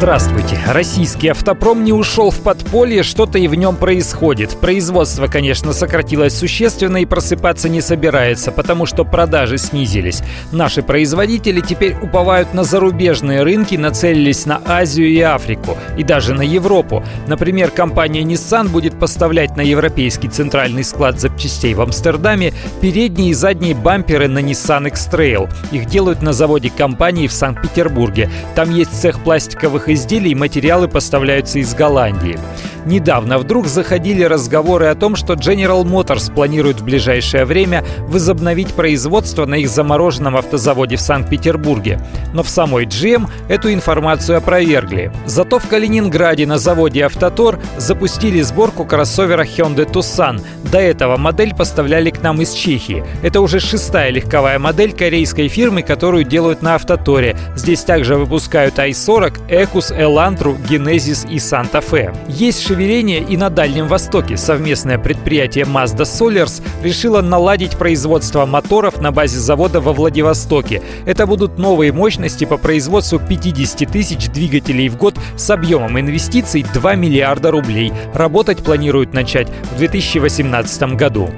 Здравствуйте. Российский автопром не ушел в подполье, что-то и в нем происходит. Производство, конечно, сократилось существенно и просыпаться не собирается, потому что продажи снизились. Наши производители теперь уповают на зарубежные рынки, нацелились на Азию и Африку, и даже на Европу. Например, компания Nissan будет поставлять на европейский центральный склад запчастей в Амстердаме передние и задние бамперы на Nissan X-Trail. Их делают на заводе компании в Санкт-Петербурге. Там есть цех пластиковых изделий материалы поставляются из Голландии. Недавно вдруг заходили разговоры о том, что General Motors планирует в ближайшее время возобновить производство на их замороженном автозаводе в Санкт-Петербурге. Но в самой GM эту информацию опровергли. Зато в Калининграде на заводе «Автотор» запустили сборку кроссовера Hyundai Tucson. До этого модель поставляли к нам из Чехии. Это уже шестая легковая модель корейской фирмы, которую делают на «Автоторе». Здесь также выпускают i40, Ecus, Elantra, Genesis и Fe. Есть шевеление и на Дальнем Востоке. Совместное предприятие Mazda Solars решило наладить производство моторов на базе завода во Владивостоке. Это будут новые мощности по производству 50 тысяч двигателей в год с объемом инвестиций 2 миллиарда рублей. Работать планируют начать в 2018 году.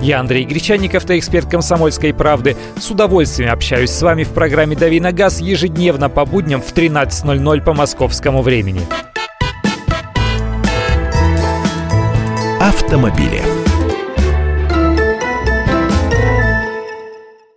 Я Андрей Гречанников, эксперт «Комсомольской правды». С удовольствием общаюсь с вами в программе «Дави на газ» ежедневно по будням в 13.00 по московскому времени. автомобиле.